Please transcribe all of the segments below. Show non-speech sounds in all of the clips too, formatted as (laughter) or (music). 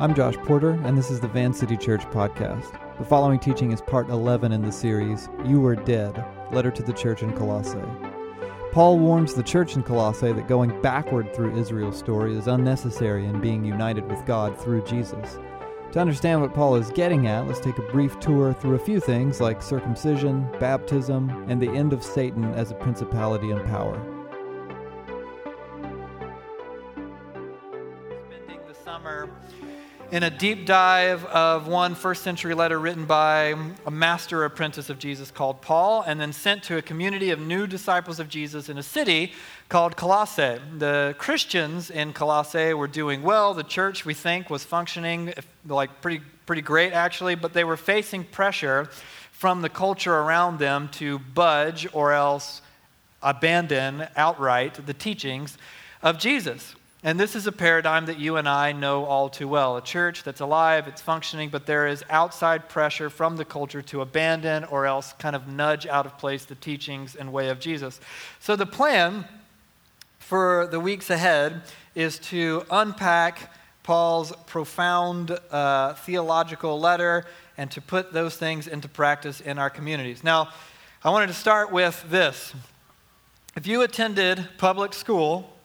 I'm Josh Porter, and this is the Van City Church podcast. The following teaching is part 11 in the series, You Were Dead Letter to the Church in Colossae. Paul warns the church in Colossae that going backward through Israel's story is unnecessary in being united with God through Jesus. To understand what Paul is getting at, let's take a brief tour through a few things like circumcision, baptism, and the end of Satan as a principality and power. In a deep dive of one first century letter written by a master apprentice of Jesus called Paul, and then sent to a community of new disciples of Jesus in a city called Colossae. The Christians in Colossae were doing well. The church, we think, was functioning like pretty, pretty great, actually, but they were facing pressure from the culture around them to budge or else abandon outright the teachings of Jesus. And this is a paradigm that you and I know all too well. A church that's alive, it's functioning, but there is outside pressure from the culture to abandon or else kind of nudge out of place the teachings and way of Jesus. So the plan for the weeks ahead is to unpack Paul's profound uh, theological letter and to put those things into practice in our communities. Now, I wanted to start with this. If you attended public school,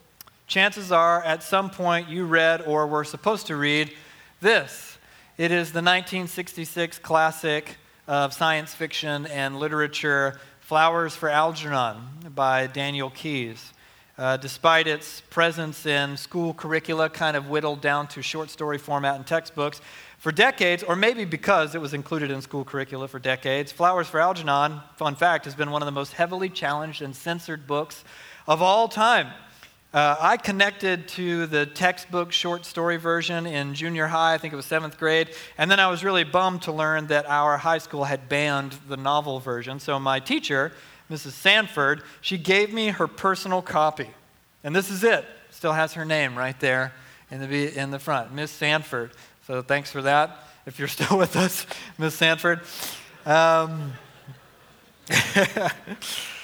chances are at some point you read or were supposed to read this. It is the 1966 classic of science fiction and literature, Flowers for Algernon by Daniel Keyes. Uh, despite its presence in school curricula, kind of whittled down to short story format and textbooks, for decades, or maybe because it was included in school curricula for decades, Flowers for Algernon, fun fact, has been one of the most heavily challenged and censored books of all time. Uh, I connected to the textbook short story version in junior high, I think it was seventh grade, and then I was really bummed to learn that our high school had banned the novel version. So my teacher, Mrs. Sanford, she gave me her personal copy. And this is it. Still has her name right there in the, in the front, Miss Sanford. So thanks for that. If you're (laughs) still with us, Miss Sanford. Um, (laughs)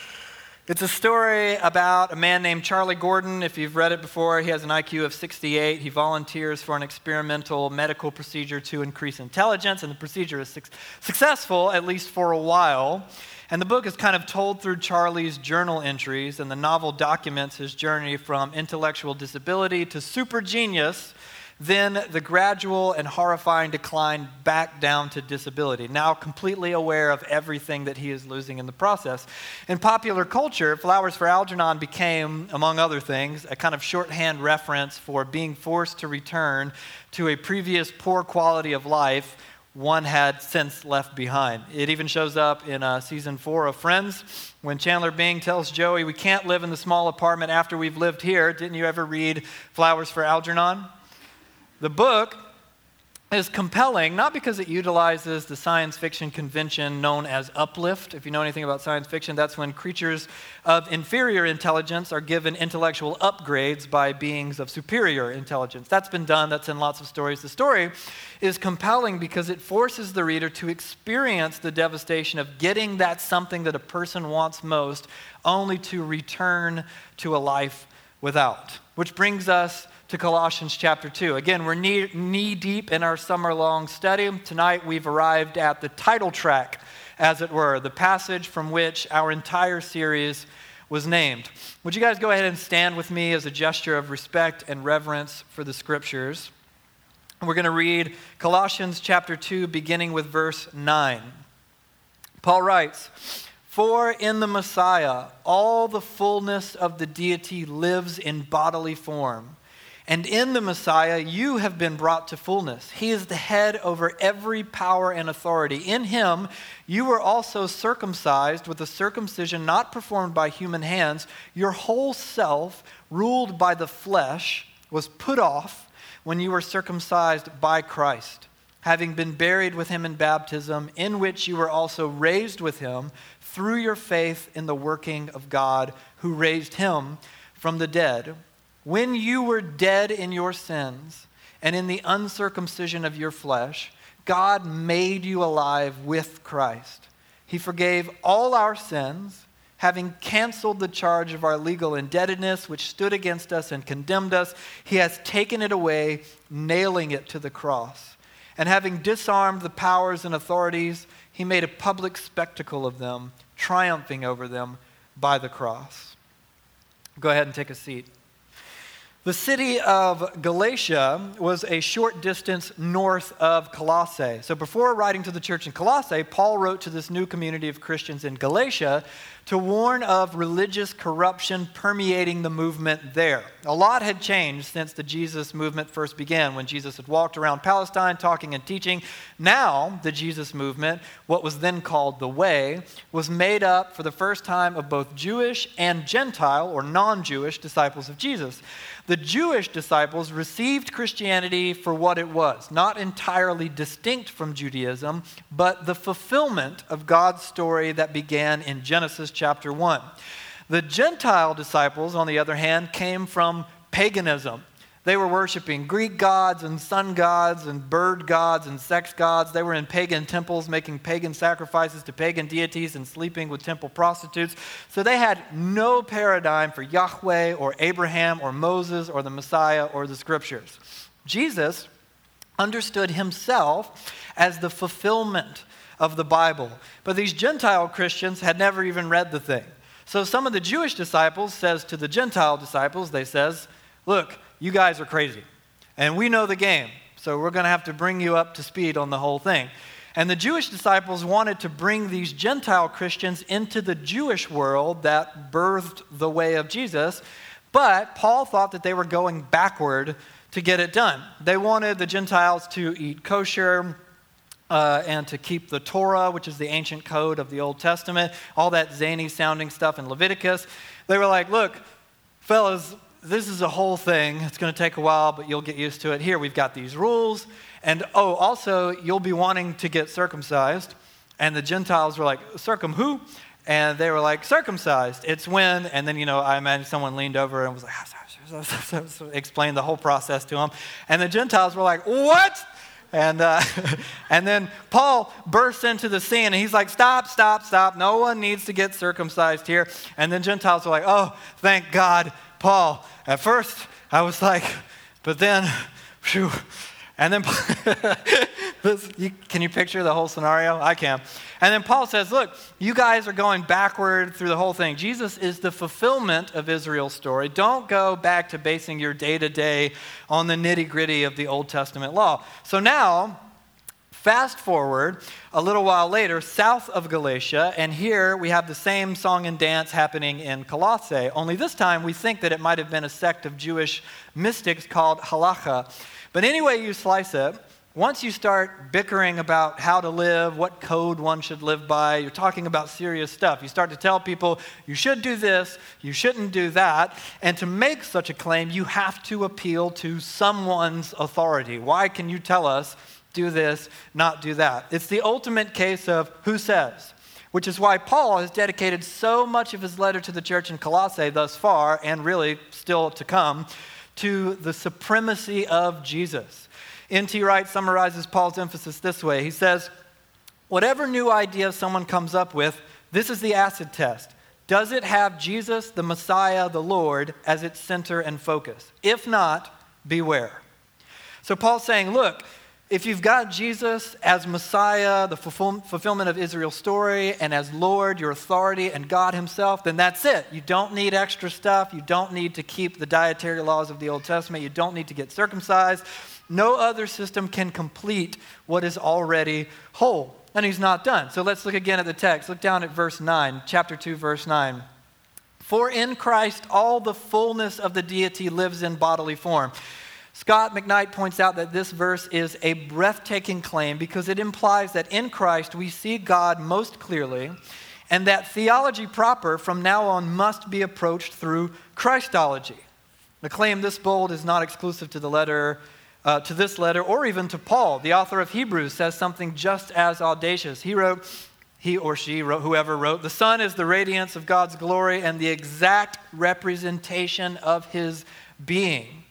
It's a story about a man named Charlie Gordon. If you've read it before, he has an IQ of 68. He volunteers for an experimental medical procedure to increase intelligence, and the procedure is su- successful, at least for a while. And the book is kind of told through Charlie's journal entries, and the novel documents his journey from intellectual disability to super genius then the gradual and horrifying decline back down to disability, now completely aware of everything that he is losing in the process. In popular culture, Flowers for Algernon became, among other things, a kind of shorthand reference for being forced to return to a previous poor quality of life one had since left behind. It even shows up in uh, season four of Friends when Chandler Bing tells Joey, We can't live in the small apartment after we've lived here. Didn't you ever read Flowers for Algernon? The book is compelling, not because it utilizes the science fiction convention known as uplift. If you know anything about science fiction, that's when creatures of inferior intelligence are given intellectual upgrades by beings of superior intelligence. That's been done, that's in lots of stories. The story is compelling because it forces the reader to experience the devastation of getting that something that a person wants most, only to return to a life without. Which brings us to Colossians chapter 2. Again, we're knee, knee deep in our summer long study. Tonight we've arrived at the title track, as it were, the passage from which our entire series was named. Would you guys go ahead and stand with me as a gesture of respect and reverence for the scriptures? We're going to read Colossians chapter 2, beginning with verse 9. Paul writes, For in the Messiah, all the fullness of the deity lives in bodily form. And in the Messiah, you have been brought to fullness. He is the head over every power and authority. In him, you were also circumcised with a circumcision not performed by human hands. Your whole self, ruled by the flesh, was put off when you were circumcised by Christ, having been buried with him in baptism, in which you were also raised with him through your faith in the working of God who raised him from the dead when you were dead in your sins and in the uncircumcision of your flesh, God made you alive with Christ. He forgave all our sins having canceled the charge of our legal indebtedness, which stood against us and condemned us, he has taken it away, nailing it to the cross. And having disarmed the powers and authorities, he made a public spectacle of them, triumphing over them by the cross. Go ahead and take a seat. The city of Galatia was a short distance north of Colossae. So before writing to the church in Colossae, Paul wrote to this new community of Christians in Galatia to warn of religious corruption permeating the movement there. A lot had changed since the Jesus movement first began, when Jesus had walked around Palestine talking and teaching. Now, the Jesus movement, what was then called the Way, was made up for the first time of both Jewish and Gentile or non Jewish disciples of Jesus. The Jewish disciples received Christianity for what it was, not entirely distinct from Judaism, but the fulfillment of God's story that began in Genesis chapter 1. The Gentile disciples, on the other hand, came from paganism. They were worshiping Greek gods and sun gods and bird gods and sex gods. They were in pagan temples making pagan sacrifices to pagan deities and sleeping with temple prostitutes. So they had no paradigm for Yahweh or Abraham or Moses or the Messiah or the scriptures. Jesus understood himself as the fulfillment of the Bible. But these Gentile Christians had never even read the thing. So some of the Jewish disciples says to the Gentile disciples, they says, "Look, you guys are crazy. And we know the game. So we're going to have to bring you up to speed on the whole thing. And the Jewish disciples wanted to bring these Gentile Christians into the Jewish world that birthed the way of Jesus. But Paul thought that they were going backward to get it done. They wanted the Gentiles to eat kosher. Uh, and to keep the Torah, which is the ancient code of the Old Testament, all that zany sounding stuff in Leviticus. They were like, look, fellas, this is a whole thing. It's going to take a while, but you'll get used to it. Here, we've got these rules. And oh, also, you'll be wanting to get circumcised. And the Gentiles were like, Circum who? And they were like, circumcised. It's when, and then, you know, I imagine someone leaned over and was like, (laughs) explained the whole process to them. And the Gentiles were like, what? And, uh, (laughs) and then Paul bursts into the scene and he's like, Stop, stop, stop. No one needs to get circumcised here. And then Gentiles are like, Oh, thank God Paul, at first I was like, but then, (laughs) phew. And then, (laughs) this, you, can you picture the whole scenario? I can. And then Paul says, Look, you guys are going backward through the whole thing. Jesus is the fulfillment of Israel's story. Don't go back to basing your day to day on the nitty gritty of the Old Testament law. So now, Fast forward a little while later, south of Galatia, and here we have the same song and dance happening in Colossae, only this time we think that it might have been a sect of Jewish mystics called Halacha. But anyway, you slice it, once you start bickering about how to live, what code one should live by, you're talking about serious stuff. You start to tell people you should do this, you shouldn't do that. And to make such a claim, you have to appeal to someone's authority. Why can you tell us do this, not do that. It's the ultimate case of who says, which is why Paul has dedicated so much of his letter to the church in Colossae thus far, and really still to come, to the supremacy of Jesus. N.T. Wright summarizes Paul's emphasis this way He says, Whatever new idea someone comes up with, this is the acid test. Does it have Jesus, the Messiah, the Lord, as its center and focus? If not, beware. So Paul's saying, look, if you've got Jesus as Messiah, the fulfillment of Israel's story, and as Lord, your authority, and God Himself, then that's it. You don't need extra stuff. You don't need to keep the dietary laws of the Old Testament. You don't need to get circumcised. No other system can complete what is already whole. And He's not done. So let's look again at the text. Look down at verse 9, chapter 2, verse 9. For in Christ all the fullness of the deity lives in bodily form. Scot McKnight points out that this verse is a breathtaking claim because it implies that in Christ we see God most clearly and that theology proper from now on must be approached through Christology. The claim this bold is not exclusive to the letter, uh, to this letter, or even to Paul. The author of Hebrews says something just as audacious. He wrote, he or she wrote, whoever wrote, the Son is the radiance of God's glory and the exact representation of his being.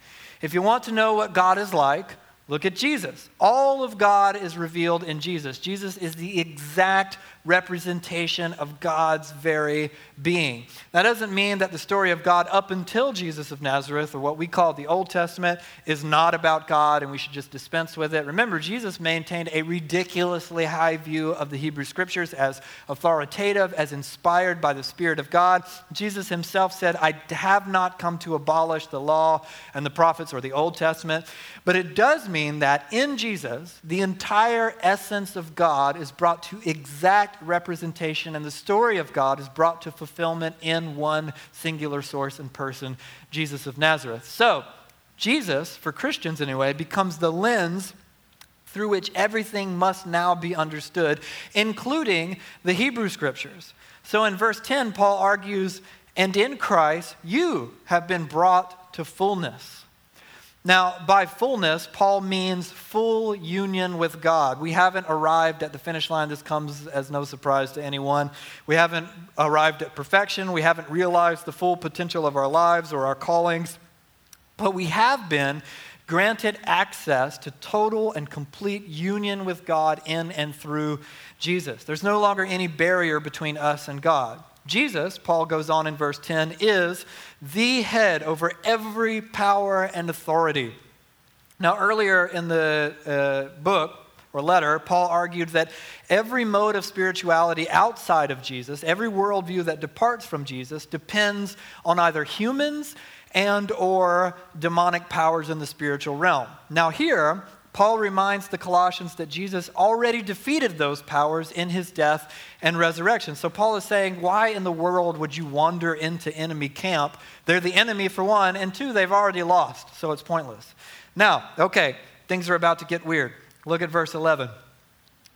If you want to know what God is like, look at Jesus. All of God is revealed in Jesus. Jesus is the exact representation of God's very being. That doesn't mean that the story of God up until Jesus of Nazareth, or what we call the Old Testament, is not about God and we should just dispense with it. Remember, Jesus maintained a ridiculously high view of the Hebrew Scriptures as authoritative, as inspired by the Spirit of God. Jesus himself said, I have not come to abolish the law and the prophets or the Old Testament, but it does mean that in Jesus, the entire essence of God is brought to exact representation, and the story of God is brought to fulfillment in one singular source and person, Jesus of Nazareth. So, Jesus, for Christians anyway, becomes the lens through which everything must now be understood, including the Hebrew scriptures. So in verse 10, Paul argues, and in Christ you have been brought to fullness. Now, by fullness, Paul means full union with God. We haven't arrived at the finish line. This comes as no surprise to anyone. We haven't arrived at perfection. We haven't realized the full potential of our lives or our callings. But we have been granted access to total and complete union with God in and through Jesus. There's no longer any barrier between us and God. Jesus, Paul goes on in verse 10, is the head over every power and authority. Now, earlier in the uh, book or letter, Paul argued that every mode of spirituality outside of Jesus, every worldview that departs from Jesus, depends on either humans and or demonic powers in the spiritual realm. Now here, Paul reminds the Colossians that Jesus already defeated those powers in his death and resurrection. So Paul is saying, why in the world would you wander into enemy camp? They're the enemy for one, and two, they've already lost, so it's pointless. Now, okay, things are about to get weird. Look at verse 11.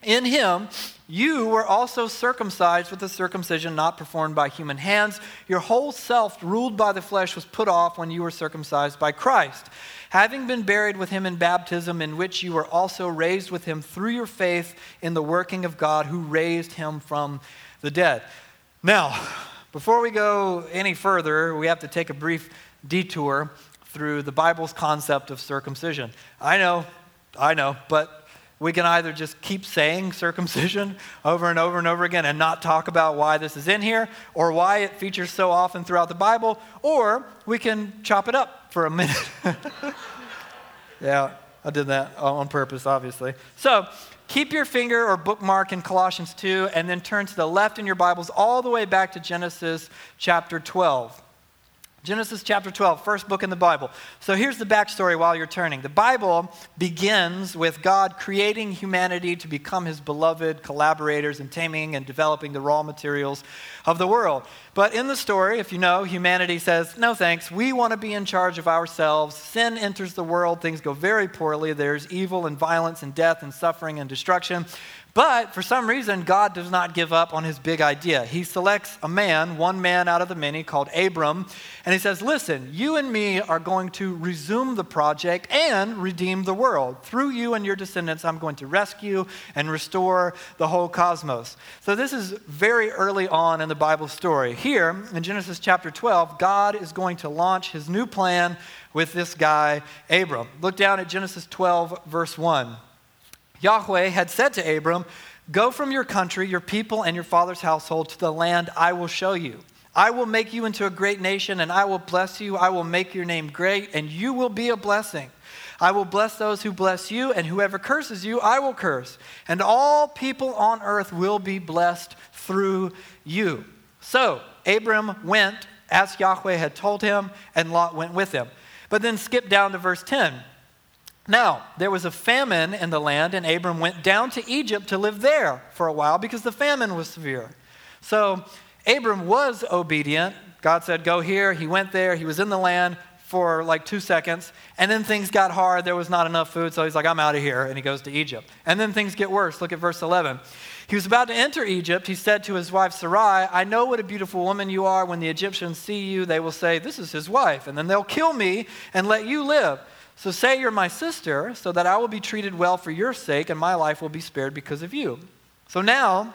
In him, you were also circumcised with a circumcision not performed by human hands. Your whole self, ruled by the flesh, was put off when you were circumcised by Christ having been buried with him in baptism, in which you were also raised with him through your faith in the working of God who raised him from the dead. Now, before we go any further, we have to take a brief detour through the Bible's concept of circumcision. I know, I know, but we can either just keep saying circumcision (laughs) over and over and over again and not talk about why this is in here or why it features so often throughout the Bible, or we can chop it up for a (laughs) minute. (laughs) yeah, I did that on purpose, obviously. So keep your finger or bookmark in Colossians 2 and then turn to the left in your Bibles all the way back to Genesis chapter 12. Genesis chapter 12, first book in the Bible. So here's the backstory while you're turning. The Bible begins with God creating humanity to become his beloved collaborators and taming and developing the raw materials of the world. But in the story, if you know, humanity says, No thanks, we want to be in charge of ourselves. Sin enters the world, things go very poorly. There's evil and violence and death and suffering and destruction. But for some reason, God does not give up on his big idea. He selects a man, one man out of the many, called Abram, and he says, Listen, you and me are going to resume the project and redeem the world. Through you and your descendants, I'm going to rescue and restore the whole cosmos. So, this is very early on in the Bible story. Here in Genesis chapter 12, God is going to launch his new plan with this guy, Abram. Look down at Genesis 12, verse 1. Yahweh had said to Abram, Go from your country, your people, and your father's household to the land I will show you. I will make you into a great nation, and I will bless you. I will make your name great, and you will be a blessing. I will bless those who bless you, and whoever curses you, I will curse. And all people on earth will be blessed through you. So Abram went as Yahweh had told him, and Lot went with him. But then skip down to verse 10. Now, there was a famine in the land, and Abram went down to Egypt to live there for a while because the famine was severe. So, Abram was obedient. God said, Go here. He went there. He was in the land for like two seconds. And then things got hard. There was not enough food. So he's like, I'm out of here. And he goes to Egypt. And then things get worse. Look at verse 11. He was about to enter Egypt. He said to his wife Sarai, I know what a beautiful woman you are. When the Egyptians see you, they will say, This is his wife. And then they'll kill me and let you live. So say you're my sister, so that I will be treated well for your sake, and my life will be spared because of you. So now,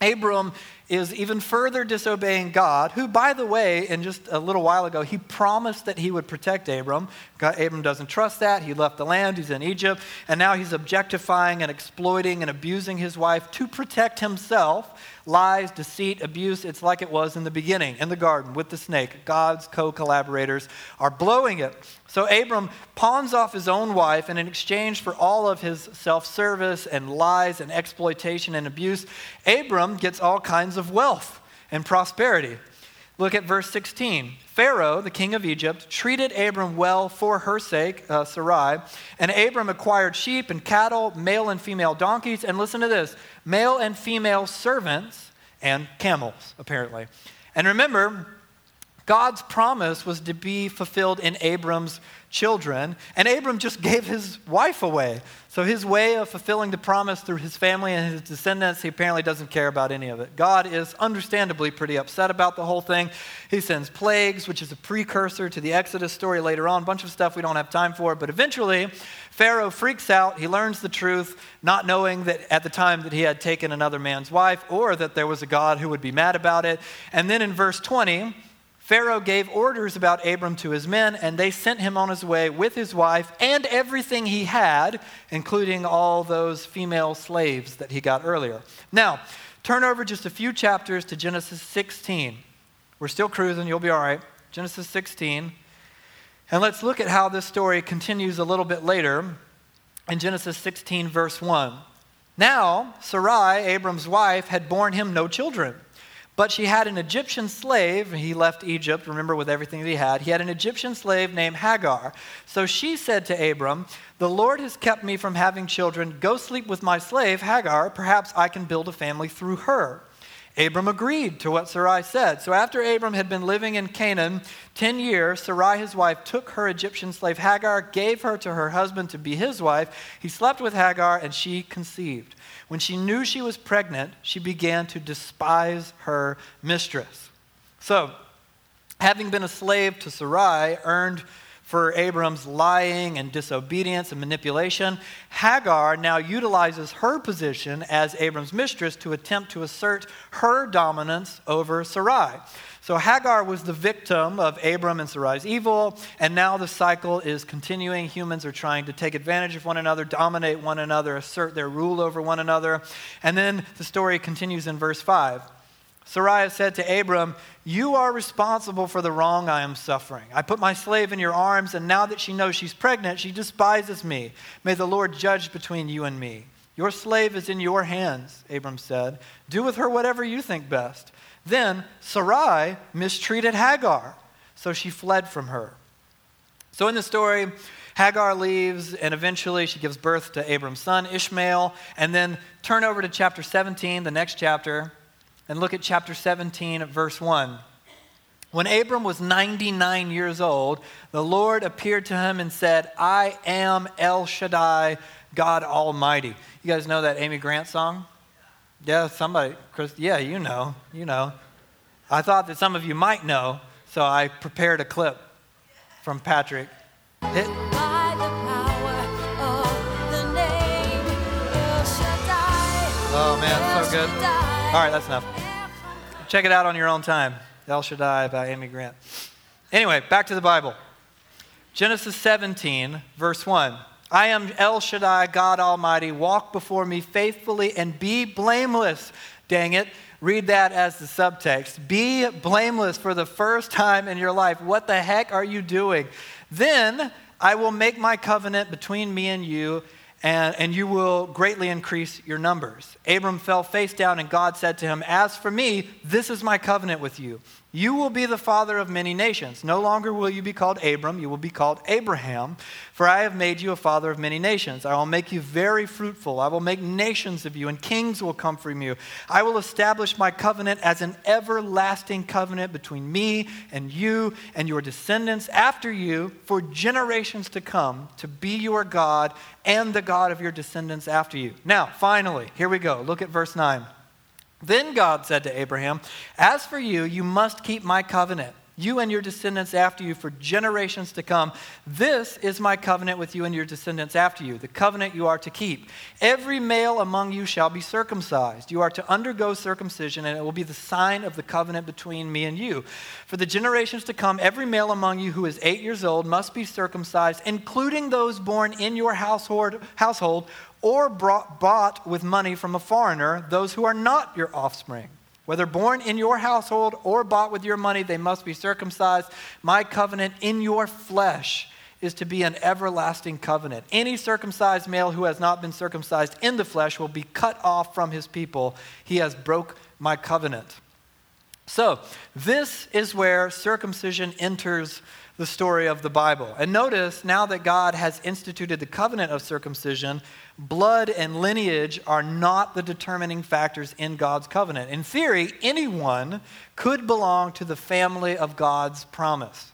Abram is even further disobeying God, who, by the way, in just a little while ago, he promised that he would protect Abram. God, Abram doesn't trust that. He left the land, he's in Egypt, and now he's objectifying and exploiting and abusing his wife to protect himself. Lies, deceit, abuse, it's like it was in the beginning in the garden with the snake. God's co collaborators are blowing it. So Abram pawns off his own wife, and in exchange for all of his self service and lies and exploitation and abuse, Abram gets all kinds of wealth and prosperity. Look at verse 16. Pharaoh, the king of Egypt, treated Abram well for her sake, uh, Sarai, and Abram acquired sheep and cattle, male and female donkeys, and listen to this male and female servants and camels, apparently. And remember, God's promise was to be fulfilled in Abram's children, and Abram just (laughs) gave his wife away. So, his way of fulfilling the promise through his family and his descendants, he apparently doesn't care about any of it. God is understandably pretty upset about the whole thing. He sends plagues, which is a precursor to the Exodus story later on, a bunch of stuff we don't have time for. But eventually, Pharaoh freaks out. He learns the truth, not knowing that at the time that he had taken another man's wife or that there was a God who would be mad about it. And then in verse 20, Pharaoh gave orders about Abram to his men, and they sent him on his way with his wife and everything he had, including all those female slaves that he got earlier. Now, turn over just a few chapters to Genesis 16. We're still cruising, you'll be all right. Genesis 16. And let's look at how this story continues a little bit later in Genesis 16, verse 1. Now, Sarai, Abram's wife, had borne him no children. But she had an Egyptian slave. He left Egypt, remember, with everything that he had. He had an Egyptian slave named Hagar. So she said to Abram, The Lord has kept me from having children. Go sleep with my slave, Hagar. Perhaps I can build a family through her. Abram agreed to what Sarai said. So after Abram had been living in Canaan 10 years, Sarai, his wife, took her Egyptian slave Hagar, gave her to her husband to be his wife. He slept with Hagar, and she conceived. When she knew she was pregnant, she began to despise her mistress. So, having been a slave to Sarai, earned for Abram's lying and disobedience and manipulation, Hagar now utilizes her position as Abram's mistress to attempt to assert her dominance over Sarai. So Hagar was the victim of Abram and Sarai's evil, and now the cycle is continuing. Humans are trying to take advantage of one another, dominate one another, assert their rule over one another. And then the story continues in verse 5. Sarai said to Abram, You are responsible for the wrong I am suffering. I put my slave in your arms, and now that she knows she's pregnant, she despises me. May the Lord judge between you and me. Your slave is in your hands, Abram said. Do with her whatever you think best. Then Sarai mistreated Hagar, so she fled from her. So in the story, Hagar leaves, and eventually she gives birth to Abram's son, Ishmael. And then turn over to chapter 17, the next chapter, and look at chapter 17, verse 1. When Abram was 99 years old, the Lord appeared to him and said, I am El Shaddai, God Almighty. You guys know that Amy Grant song? Yeah, somebody, Chris, yeah, you know, you know. I thought that some of you might know, so I prepared a clip from Patrick. It, oh man, so good. All right, that's enough. Check it out on your own time. El Shaddai by Amy Grant. Anyway, back to the Bible. Genesis 17, verse 1. I am El Shaddai, God Almighty. Walk before me faithfully and be blameless. Dang it. Read that as the subtext. Be blameless for the first time in your life. What the heck are you doing? Then I will make my covenant between me and you, and, and you will greatly increase your numbers. Abram fell face down, and God said to him, As for me, this is my covenant with you. You will be the father of many nations. No longer will you be called Abram, you will be called Abraham, for I have made you a father of many nations. I will make you very fruitful. I will make nations of you, and kings will come from you. I will establish my covenant as an everlasting covenant between me and you and your descendants after you for generations to come, to be your God and the God of your descendants after you. Now, finally, here we go. Look at verse 9. Then God said to Abraham, As for you, you must keep my covenant you and your descendants after you for generations to come. This is my covenant with you and your descendants after you, the covenant you are to keep. Every male among you shall be circumcised. You are to undergo circumcision, and it will be the sign of the covenant between me and you. For the generations to come, every male among you who is eight years old must be circumcised, including those born in your household, household or brought, bought with money from a foreigner, those who are not your offspring. Whether born in your household or bought with your money, they must be circumcised. My covenant in your flesh is to be an everlasting covenant. Any circumcised male who has not been circumcised in the flesh will be cut off from his people. He has broke my covenant. So, this is where circumcision enters the story of the Bible. And notice now that God has instituted the covenant of circumcision, blood and lineage are not the determining factors in God's covenant. In theory, anyone could belong to the family of God's promise.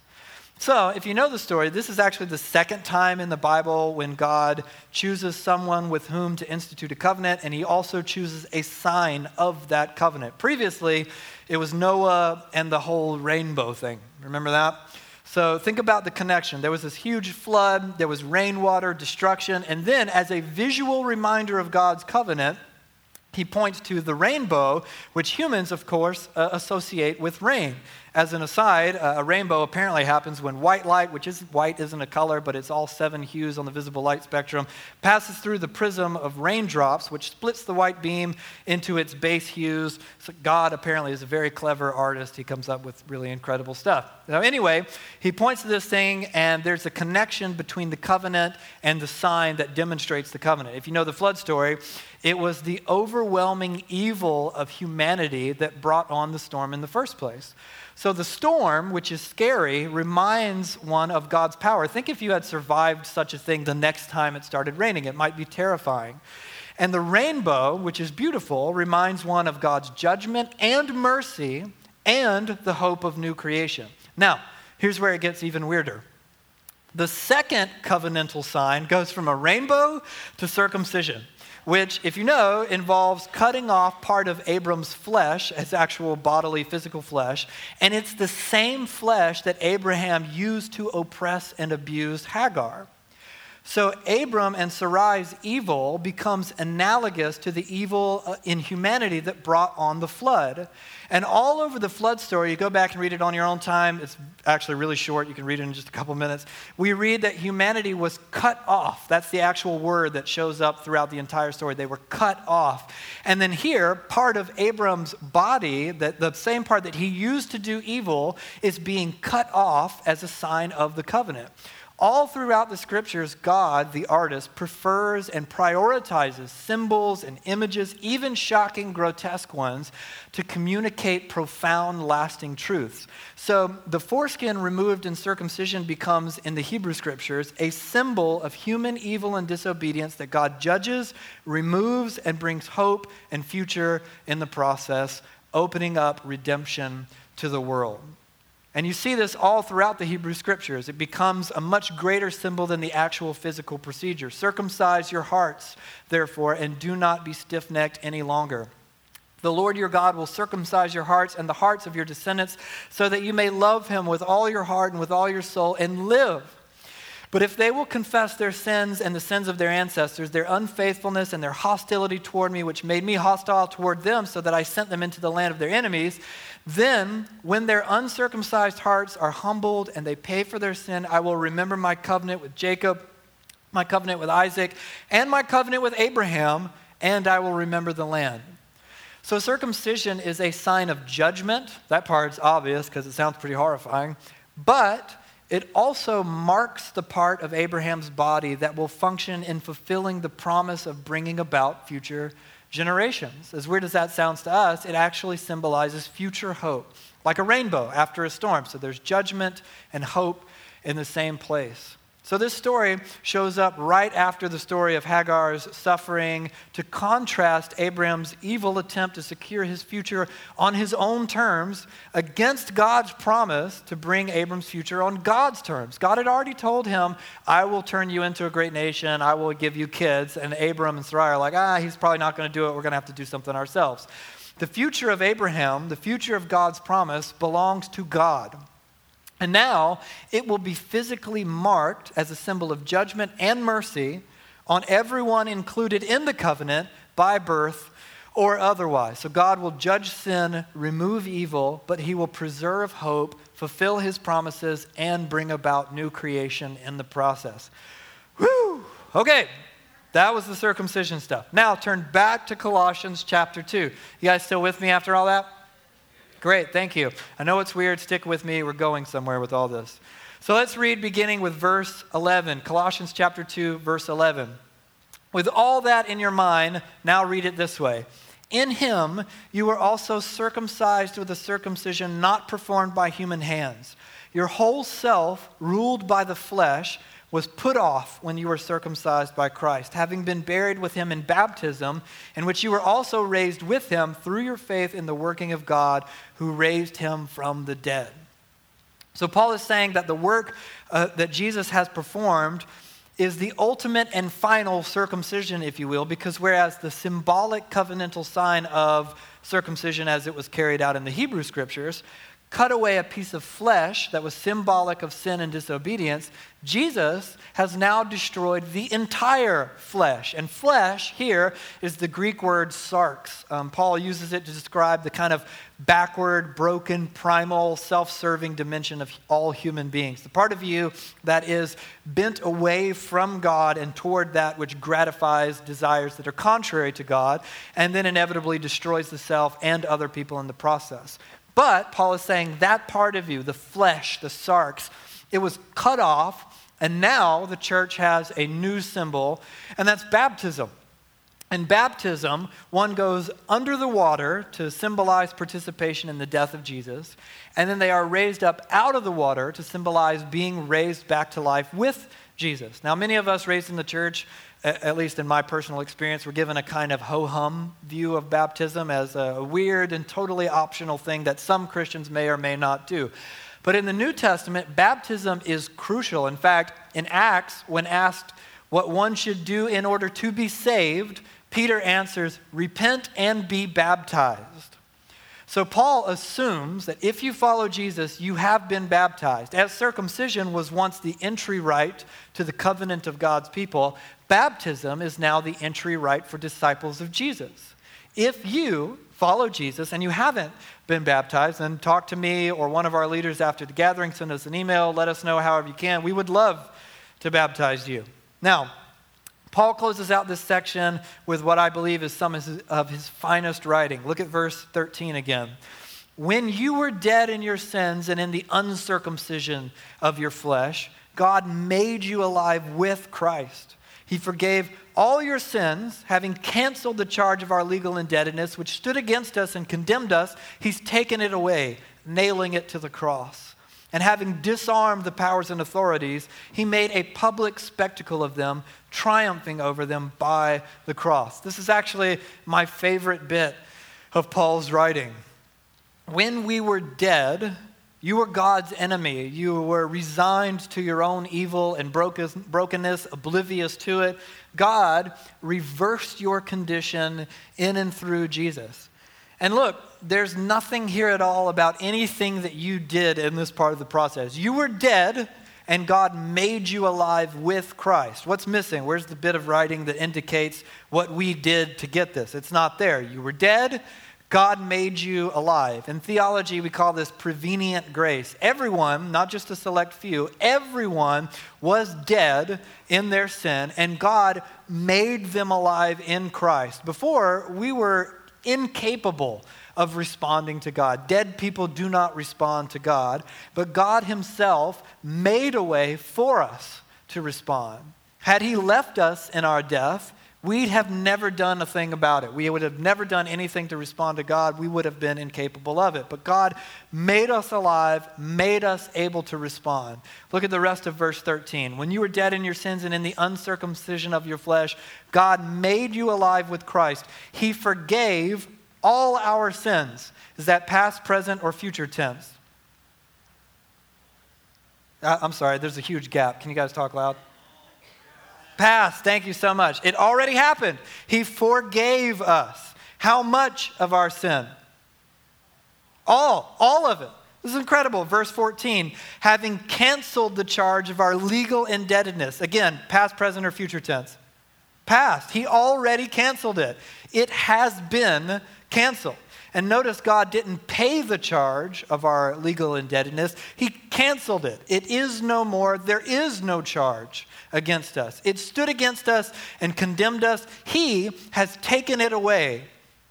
So, if you know the story, this is actually the second time in the Bible when God chooses someone with whom to institute a covenant, and he also chooses a sign of that covenant. Previously, it was Noah and the whole rainbow thing. Remember that? So think about the connection. There was this huge flood, there was rainwater, destruction, and then as a visual reminder of God's covenant, he points to the rainbow, which humans, of course, uh, associate with rain. As an aside, a rainbow apparently happens when white light, which is white isn't a color, but it's all seven hues on the visible light spectrum, passes through the prism of raindrops, which splits the white beam into its base hues. So God apparently is a very clever artist. He comes up with really incredible stuff. Now, anyway, he points to this thing, and there's a connection between the covenant and the sign that demonstrates the covenant. If you know the flood story, it was the overwhelming evil of humanity that brought on the storm in the first place. So the storm, which is scary, reminds one of God's power. Think if you had survived such a thing the next time it started raining, it might be terrifying. And the rainbow, which is beautiful, reminds one of God's judgment and mercy and the hope of new creation. Now, here's where it gets even weirder. The second covenantal sign goes from a rainbow to circumcision which, if you know, involves cutting off part of Abram's flesh, his actual bodily physical flesh, and it's the same flesh that Abraham used to oppress and abuse Hagar. So Abram and Sarai's evil becomes analogous to the evil uh, in humanity that brought on the flood. And all over the flood story, you go back and read it on your own time. It's actually really short. You can read it in just a couple minutes. We read that humanity was cut off. That's the actual word that shows up throughout the entire story. They were cut off. And then here, part of Abram's body, that the same part that he used to do evil, is being cut off as a sign of the covenant. All throughout the scriptures, God, the artist, prefers and prioritizes symbols and images, even shocking, grotesque ones, to communicate profound, lasting truths. So the foreskin removed in circumcision becomes, in the Hebrew scriptures, a symbol of human evil and disobedience that God judges, removes, and brings hope and future in the process, opening up redemption to the world. And you see this all throughout the Hebrew scriptures. It becomes a much greater symbol than the actual physical procedure. Circumcise your hearts, therefore, and do not be stiff necked any longer. The Lord your God will circumcise your hearts and the hearts of your descendants so that you may love him with all your heart and with all your soul and live. But if they will confess their sins and the sins of their ancestors, their unfaithfulness and their hostility toward me, which made me hostile toward them, so that I sent them into the land of their enemies, then, when their uncircumcised hearts are humbled and they pay for their sin, I will remember my covenant with Jacob, my covenant with Isaac, and my covenant with Abraham, and I will remember the land. So, circumcision is a sign of judgment. That part's obvious because it sounds pretty horrifying. But it also marks the part of Abraham's body that will function in fulfilling the promise of bringing about future generations. As weird as that sounds to us, it actually symbolizes future hope, like a rainbow after a storm. So there's judgment and hope in the same place. So, this story shows up right after the story of Hagar's suffering to contrast Abram's evil attempt to secure his future on his own terms against God's promise to bring Abram's future on God's terms. God had already told him, I will turn you into a great nation, I will give you kids. And Abram and Sarai are like, ah, he's probably not going to do it, we're going to have to do something ourselves. The future of Abraham, the future of God's promise, belongs to God. And now it will be physically marked as a symbol of judgment and mercy on everyone included in the covenant by birth or otherwise. So God will judge sin, remove evil, but he will preserve hope, fulfill his promises, and bring about new creation in the process. Whew! Okay, that was the circumcision stuff. Now turn back to Colossians chapter 2. You guys still with me after all that? Great, thank you. I know it's weird. Stick with me. We're going somewhere with all this. So let's read beginning with verse 11. Colossians chapter 2, verse 11. With all that in your mind, now read it this way. In him you were also circumcised with a circumcision not performed by human hands. Your whole self, ruled by the flesh, was put off when you were circumcised by Christ, having been buried with him in baptism, in which you were also raised with him through your faith in the working of God who raised him from the dead. So, Paul is saying that the work uh, that Jesus has performed is the ultimate and final circumcision, if you will, because whereas the symbolic covenantal sign of circumcision as it was carried out in the Hebrew scriptures cut away a piece of flesh that was symbolic of sin and disobedience, Jesus has now destroyed the entire flesh. And flesh here is the Greek word sarx. Um, Paul uses it to describe the kind of backward, broken, primal, self serving dimension of all human beings. The part of you that is bent away from God and toward that which gratifies desires that are contrary to God, and then inevitably destroys the self and other people in the process. But Paul is saying that part of you, the flesh, the sarx, it was cut off, and now the church has a new symbol, and that's baptism. In baptism, one goes under the water to symbolize participation in the death of Jesus, and then they are raised up out of the water to symbolize being raised back to life with Jesus. Now, many of us raised in the church at least in my personal experience, we're given a kind of ho hum view of baptism as a weird and totally optional thing that some Christians may or may not do. But in the New Testament, baptism is crucial. In fact, in Acts, when asked what one should do in order to be saved, Peter answers, Repent and be baptized. So Paul assumes that if you follow Jesus, you have been baptized. As circumcision was once the entry rite to the covenant of God's people, baptism is now the entry rite for disciples of Jesus. If you follow Jesus and you haven't been baptized, then talk to me or one of our leaders after the gathering. Send us an email. Let us know however you can. We would love to baptize you. Now, Paul closes out this section with what I believe is some of his finest writing. Look at verse 13 again. When you were dead in your sins and in the uncircumcision of your flesh, God made you alive with Christ. He forgave all your sins, having canceled the charge of our legal indebtedness, which stood against us and condemned us. He's taken it away, nailing it to the cross. And having disarmed the powers and authorities, he made a public spectacle of them, triumphing over them by the cross. This is actually my favorite bit of Paul's writing. When we were dead, you were God's enemy. You were resigned to your own evil and brokenness, oblivious to it. God reversed your condition in and through Jesus. And look, there's nothing here at all about anything that you did in this part of the process. You were dead, and God made you alive with Christ. What's missing? Where's the bit of writing that indicates what we did to get this? It's not there. You were dead, God made you alive. In theology, we call this prevenient grace. Everyone, not just a select few, everyone was dead in their sin, and God made them alive in Christ. Before, we were incapable of responding to God. Dead people do not respond to God, but God Himself made a way for us to respond. Had He left us in our death, we'd have never done a thing about it. We would have never done anything to respond to God. We would have been incapable of it. But God made us alive, made us able to respond. Look at the rest of verse 13. When you were dead in your sins and in the uncircumcision of your flesh, God made you alive with Christ. He forgave all our sins. Is that past, present, or future tense? Uh, I'm sorry, there's a huge gap. Can you guys talk loud? Past, thank you so much. It already happened. He forgave us. How much of our sin? All, all of it. This is incredible. Verse 14, having canceled the charge of our legal indebtedness. Again, past, present, or future tense. Past. He already canceled it. It has been canceled. And notice God didn't pay the charge of our legal indebtedness, He canceled it. It is no more. There is no charge against us. It stood against us and condemned us. He has taken it away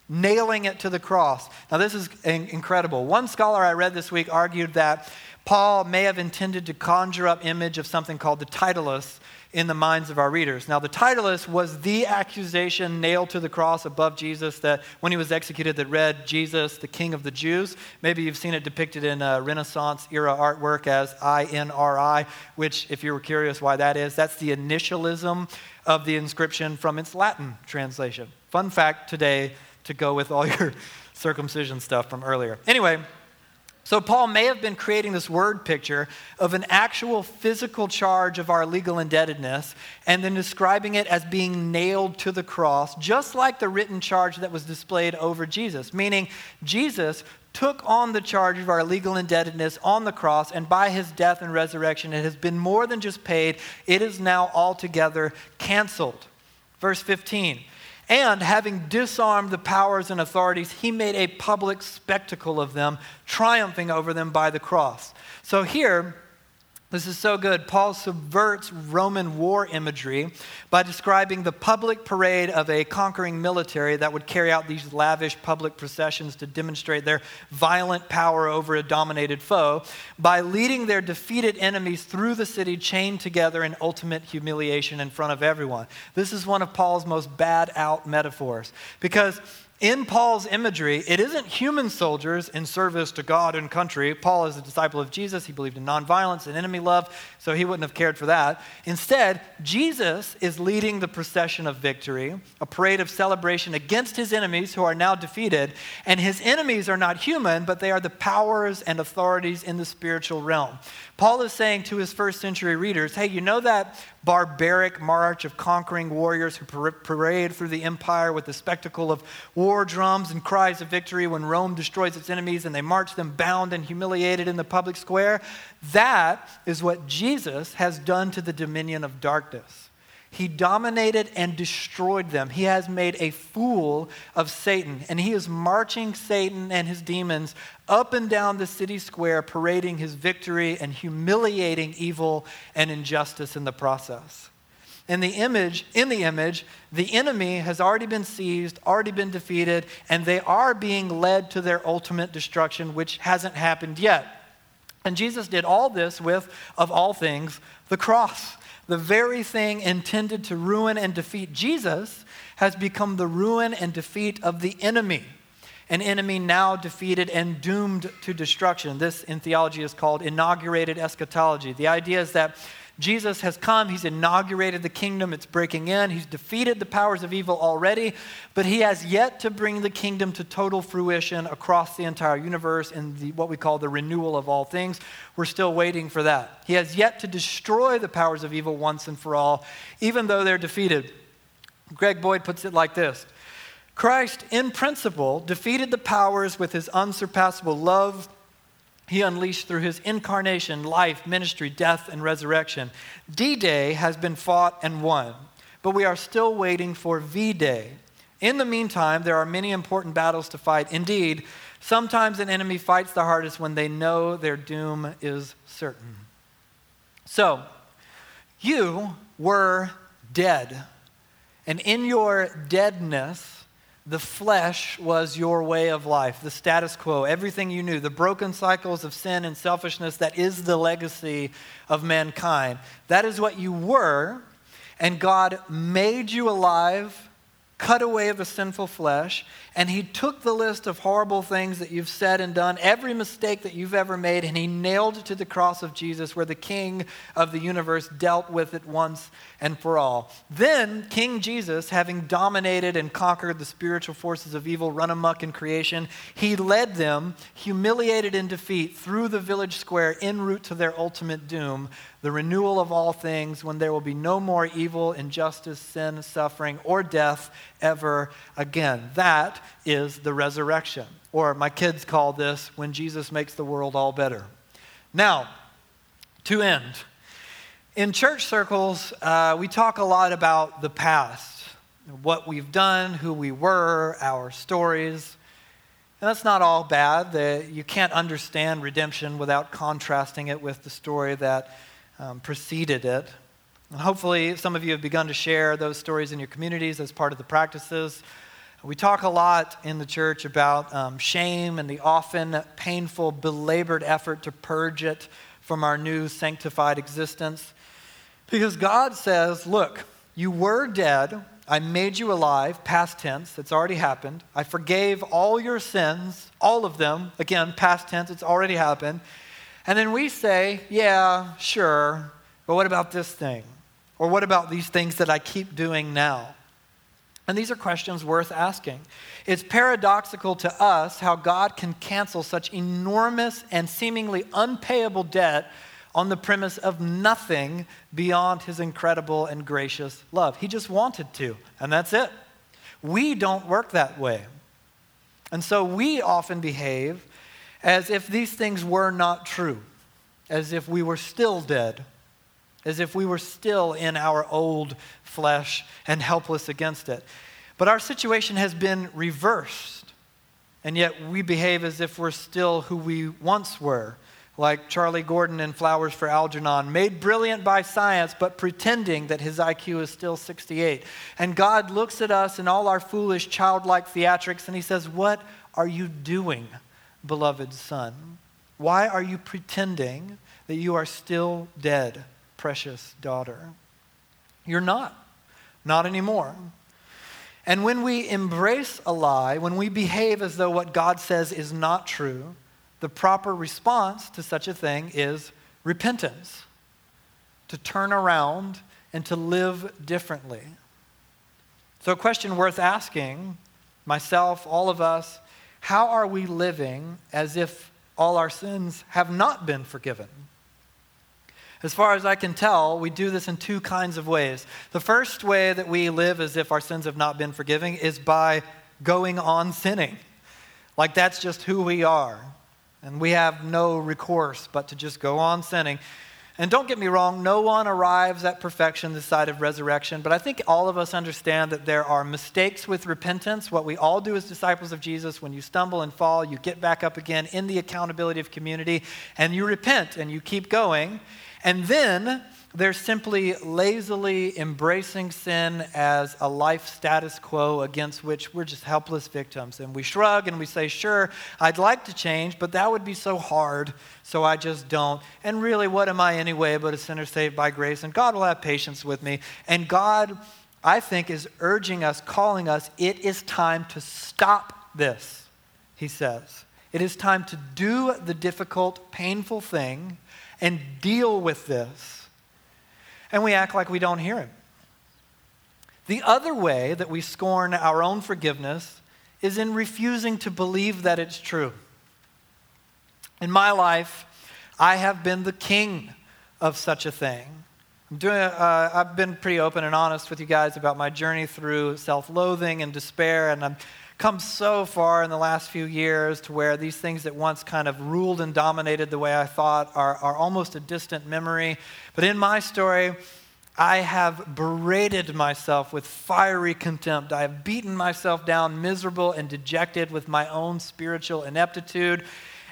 nailing it to the cross. Now, this is incredible. One scholar I read this week argued that Paul may have intended to conjure up image of something called the Titulus in the minds of our readers. Now, the Titulus was the accusation nailed to the cross above Jesus that when he was executed that read Jesus, the King of the Jews. Maybe you've seen it depicted in uh, Renaissance era artwork as INRI, which, if you were curious why that is, that's the initialism of the inscription from its Latin translation. Fun fact today to go with all (laughs) your circumcision stuff from earlier. Anyway, so Paul may have been creating this word picture of an actual physical charge of our legal indebtedness and then describing it as being nailed to the cross, just like the written charge that was displayed over Jesus, meaning Jesus took on the charge of our legal indebtedness on the cross, and by his death and resurrection, it has been more than just paid, it is now altogether canceled. Verse 15. And having disarmed the powers and authorities, he made a public spectacle of them, triumphing over them by the cross. So here, this is so good. Paul subverts Roman war imagery by describing the public parade of a conquering military that would carry out these lavish public processions to demonstrate their violent power over a dominated foe by leading their defeated enemies through the city chained together in ultimate humiliation in front of everyone. This is one of Paul's most bad out metaphors because in Paul's imagery, it isn't human soldiers in service to God and country. Paul is a disciple of Jesus. He believed in nonviolence and enemy love, so he wouldn't have cared for that. Instead, Jesus is leading the procession of victory, a parade of celebration against his enemies who are now defeated. And his enemies are not human, but they are the powers and authorities in the spiritual realm. Paul is saying to his first century readers hey, you know that barbaric march of conquering warriors who parade through the empire with the spectacle of war drums and cries of victory when Rome destroys its enemies and they march them bound and humiliated in the public square? That is what Jesus has done to the dominion of darkness. He dominated and destroyed them. He has made a fool of Satan, and he is marching Satan and his demons up and down the city square, parading his victory and humiliating evil and injustice in the process. In the image, in the image, the enemy has already been seized, already been defeated, and they are being led to their ultimate destruction, which hasn't happened yet. And Jesus did all this with, of all things, the cross. The very thing intended to ruin and defeat Jesus has become the ruin and defeat of the enemy. An enemy now defeated and doomed to destruction. This in theology is called inaugurated eschatology. The idea is that Jesus has come, he's inaugurated the kingdom, it's breaking in, he's defeated the powers of evil already, but he has yet to bring the kingdom to total fruition across the entire universe in the, what we call the renewal of all things. We're still waiting for that. He has yet to destroy the powers of evil once and for all, even though they're defeated. Greg Boyd puts it like this Christ, in principle, defeated the powers with his unsurpassable love he unleashed through his incarnation, life, ministry, death, and resurrection. D Day has been fought and won, but we are still waiting for V Day. In the meantime, there are many important battles to fight. Indeed, sometimes an enemy fights the hardest when they know their doom is certain. So, you were dead, and in your deadness, the flesh was your way of life, the status quo, everything you knew, the broken cycles of sin and selfishness that is the legacy of mankind. That is what you were, and God made you alive cut away of the sinful flesh, and he took the list of horrible things that you've said and done, every mistake that you've ever made, and he nailed it to the cross of Jesus, where the king of the universe dealt with it once and for all. Then, King Jesus, having dominated and conquered the spiritual forces of evil run amuck in creation, he led them, humiliated in defeat, through the village square en route to their ultimate doom, the renewal of all things, when there will be no more evil, injustice, sin, suffering, or death ever again. That is the resurrection. Or my kids call this when Jesus makes the world all better. Now, to end, in church circles, uh, we talk a lot about the past, what we've done, who we were, our stories. And that's not all bad. The, you can't understand redemption without contrasting it with the story that um, preceded it. And hopefully, some of you have begun to share those stories in your communities as part of the practices. We talk a lot in the church about um, shame and the often painful, belabored effort to purge it from our new sanctified existence. Because God says, Look, you were dead. I made you alive, past tense, it's already happened. I forgave all your sins, all of them. Again, past tense, it's already happened. And then we say, Yeah, sure, but what about this thing? Or what about these things that I keep doing now? And these are questions worth asking. It's paradoxical to us how God can cancel such enormous and seemingly unpayable debt on the premise of nothing beyond his incredible and gracious love. He just wanted to, and that's it. We don't work that way. And so we often behave as if these things were not true, as if we were still dead as if we were still in our old flesh and helpless against it. But our situation has been reversed, and yet we behave as if we're still who we once were, like Charlie Gordon in Flowers for Algernon, made brilliant by science, but pretending that his IQ is still 68. And God looks at us in all our foolish, childlike theatrics, and he says, What are you doing, beloved son? Why are you pretending that you are still dead? precious daughter. You're not. Not anymore. And when we embrace a lie, when we behave as though what God says is not true, the proper response to such a thing is repentance, to turn around and to live differently. So, a question worth asking, myself, all of us, how are we living as if all our sins have not been forgiven? As far as I can tell, we do this in two kinds of ways. The first way that we live as if our sins have not been forgiven is by going on sinning. Like that's just who we are. And we have no recourse but to just go on sinning. And don't get me wrong, no one arrives at perfection this side of resurrection, but I think all of us understand that there are mistakes with repentance. What we all do as disciples of Jesus, when you stumble and fall, you get back up again in the accountability of community, and you repent and you keep going. And then they're simply lazily embracing sin as a life status quo against which we're just helpless victims. And we shrug and we say, Sure, I'd like to change, but that would be so hard, so I just don't. And really, what am I anyway but a sinner saved by grace? And God will have patience with me. And God, I think, is urging us, calling us, it is time to stop this, he says. It is time to do the difficult, painful thing and deal with this. And we act like we don't hear him. The other way that we scorn our own forgiveness is in refusing to believe that it's true. In my life, I have been the king of such a thing. I'm doing, uh, I've been pretty open and honest with you guys about my journey through self loathing and despair, and I'm come so far in the last few years to where these things that once kind of ruled and dominated the way I thought are, are almost a distant memory. But in my story, I have berated myself with fiery contempt. I have beaten myself down, miserable and dejected with my own spiritual ineptitude,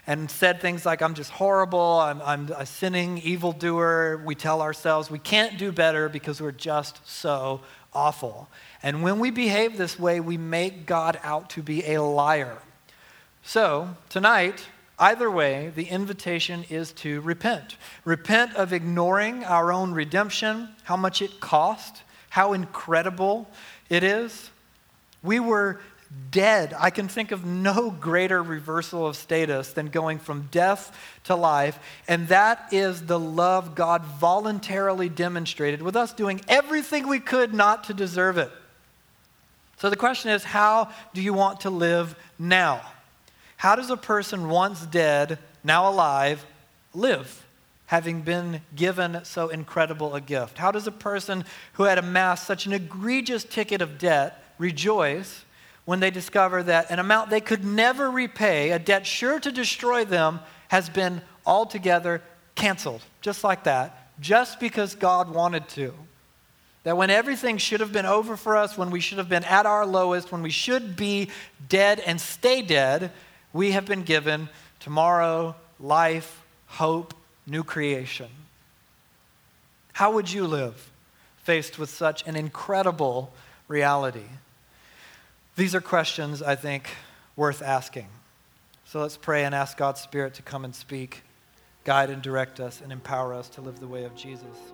and said things like, I'm just horrible, I'm, I'm a sinning evildoer. We tell ourselves we can't do better because we're just so awful. And when we behave this way, we make God out to be a liar. So, tonight, either way, the invitation is to repent. Repent of ignoring our own redemption, how much it cost, how incredible it is. We were dead. I can think of no greater reversal of status than going from death to life. And that is the love God voluntarily demonstrated with us doing everything we could not to deserve it. So the question is how do you want to live now? How does a person once dead, now alive, live, having been given so incredible a gift? How does a person who had amassed such an egregious ticket of debt rejoice when they discover that an amount they could never repay, a debt sure to destroy them, has been altogether canceled, just like that, just because God wanted to. That when everything should have been over for us, when we should have been at our lowest, when we should be dead and stay dead, we have been given tomorrow, life, hope, new creation. How would you live faced with such an incredible reality? These are questions I think worth asking. So let's pray and ask God's Spirit to come and speak, guide and direct us, and empower us to live the way of Jesus.